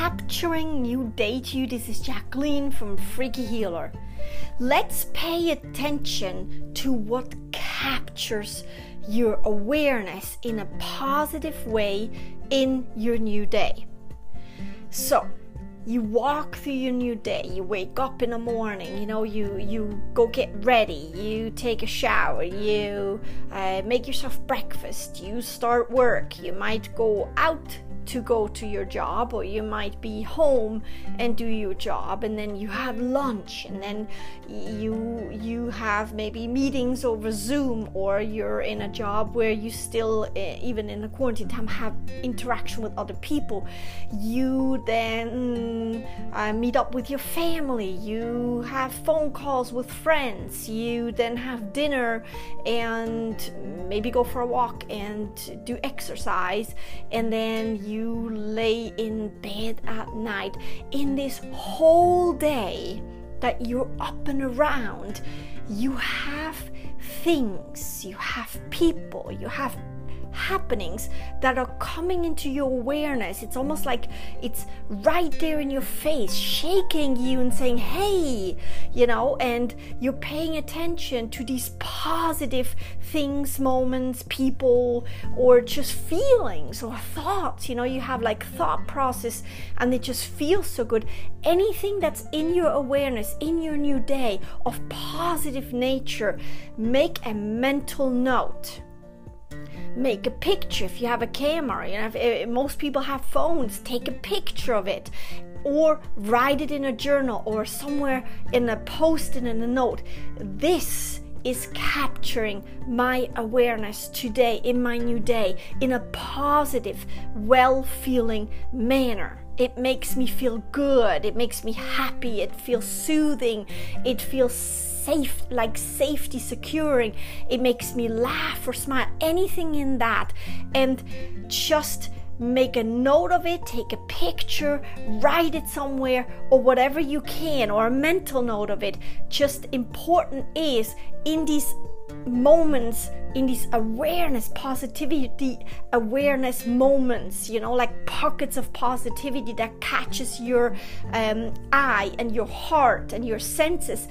capturing new day to. This is Jacqueline from Freaky Healer. Let's pay attention to what captures your awareness in a positive way in your new day. So, you walk through your new day you wake up in the morning you know you you go get ready you take a shower you uh, make yourself breakfast you start work you might go out to go to your job, or you might be home and do your job, and then you have lunch, and then you you have maybe meetings over Zoom, or you're in a job where you still, uh, even in the quarantine time, have interaction with other people. You then uh, meet up with your family. You have phone calls with friends. You then have dinner and maybe go for a walk and do exercise, and then you you lay in bed at night, in this whole day that you're up and around, you have things, you have people, you have happenings that are coming into your awareness. It's almost like it's right there in your face, shaking you and saying, hey, you know, and you're paying attention to these positive things, moments, people, or just feelings or thoughts. You know, you have like thought process and it just feels so good. Anything that's in your awareness, in your new day of positive nature, make a mental note make a picture if you have a camera. You know, if, most people have phones, take a picture of it or write it in a journal or somewhere in a post it in a note. This is capturing my awareness today in my new day in a positive, well feeling manner. It makes me feel good, it makes me happy, it feels soothing, it feels safe, like safety securing. It makes me laugh or smile, anything in that. And just make a note of it, take a picture, write it somewhere, or whatever you can, or a mental note of it. Just important is in these moments in these awareness positivity awareness moments you know like pockets of positivity that catches your um, eye and your heart and your senses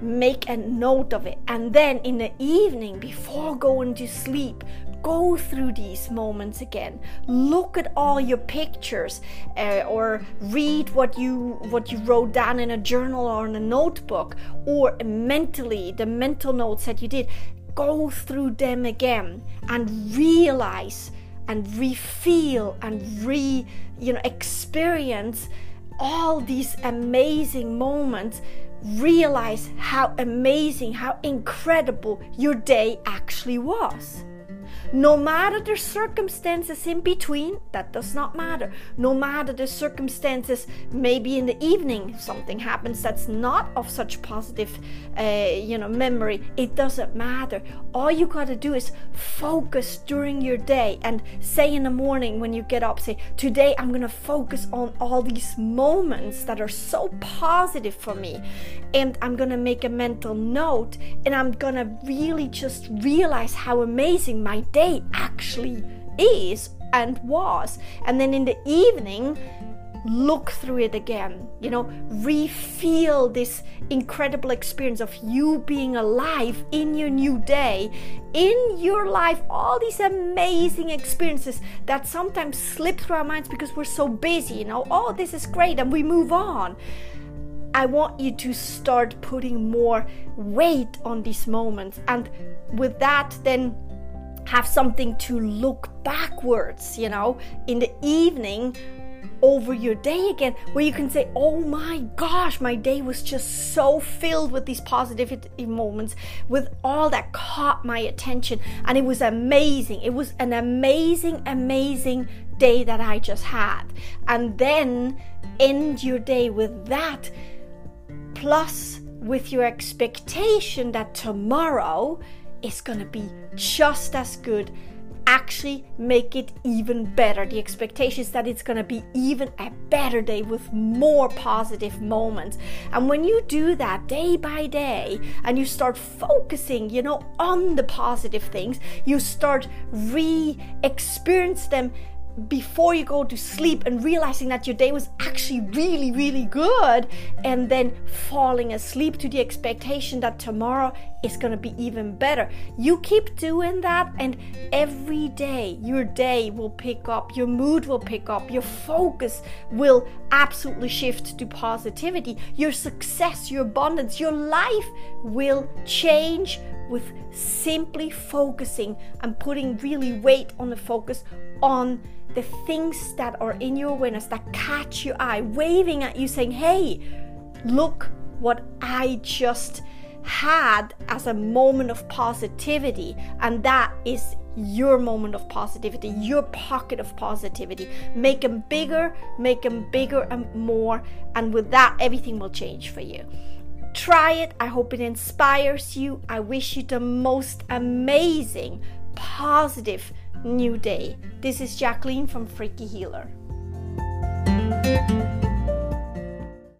make a note of it. And then in the evening, before going to sleep, go through these moments again look at all your pictures uh, or read what you what you wrote down in a journal or in a notebook or mentally the mental notes that you did go through them again and realize and re-feel and re you know experience all these amazing moments realize how amazing, how incredible your day actually was. No matter the circumstances in between, that does not matter. No matter the circumstances, maybe in the evening something happens that's not of such positive, uh, you know, memory. It doesn't matter. All you got to do is focus during your day and say in the morning when you get up, say, today I'm gonna focus on all these moments that are so positive for me, and I'm gonna make a mental note, and I'm gonna really just realize how amazing my day actually is and was. And then in the evening, look through it again, you know, re-feel this incredible experience of you being alive in your new day, in your life, all these amazing experiences that sometimes slip through our minds because we're so busy, you know, oh, this is great, and we move on. I want you to start putting more weight on these moments, and with that, then have something to look backwards, you know, in the evening over your day again, where you can say, Oh my gosh, my day was just so filled with these positive moments, with all that caught my attention, and it was amazing. It was an amazing, amazing day that I just had. And then end your day with that, plus with your expectation that tomorrow going to be just as good actually make it even better. The expectation is that it's going to be even a better day with more positive moments. And when you do that day by day and you start focusing, you know, on the positive things, you start re experience them before you go to sleep and realizing that your day was actually really, really good, and then falling asleep to the expectation that tomorrow is going to be even better. You keep doing that, and every day your day will pick up, your mood will pick up, your focus will absolutely shift to positivity, your success, your abundance, your life will change with simply focusing and putting really weight on the focus on the things that are in your awareness that catch your eye, waving at you, saying, Hey, look what I just had as a moment of positivity. And that is your moment of positivity, your pocket of positivity. Make them bigger, make them bigger and more. And with that, everything will change for you. Try it. I hope it inspires you. I wish you the most amazing, positive new day. This is Jacqueline from Freaky Healer.